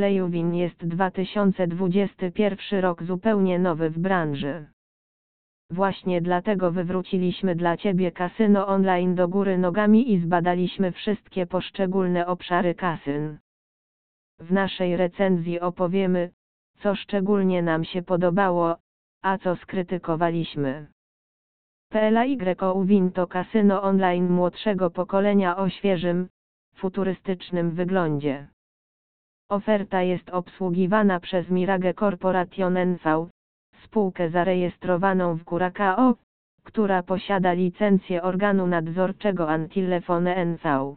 Plejowin jest 2021 rok zupełnie nowy w branży. Właśnie dlatego wywróciliśmy dla Ciebie kasyno online do góry nogami i zbadaliśmy wszystkie poszczególne obszary kasyn. W naszej recenzji opowiemy, co szczególnie nam się podobało, a co skrytykowaliśmy. PLY to kasyno online młodszego pokolenia o świeżym, futurystycznym wyglądzie. Oferta jest obsługiwana przez Mirage Corporation NV, spółkę zarejestrowaną w Curacao, która posiada licencję organu nadzorczego Antillefone NV.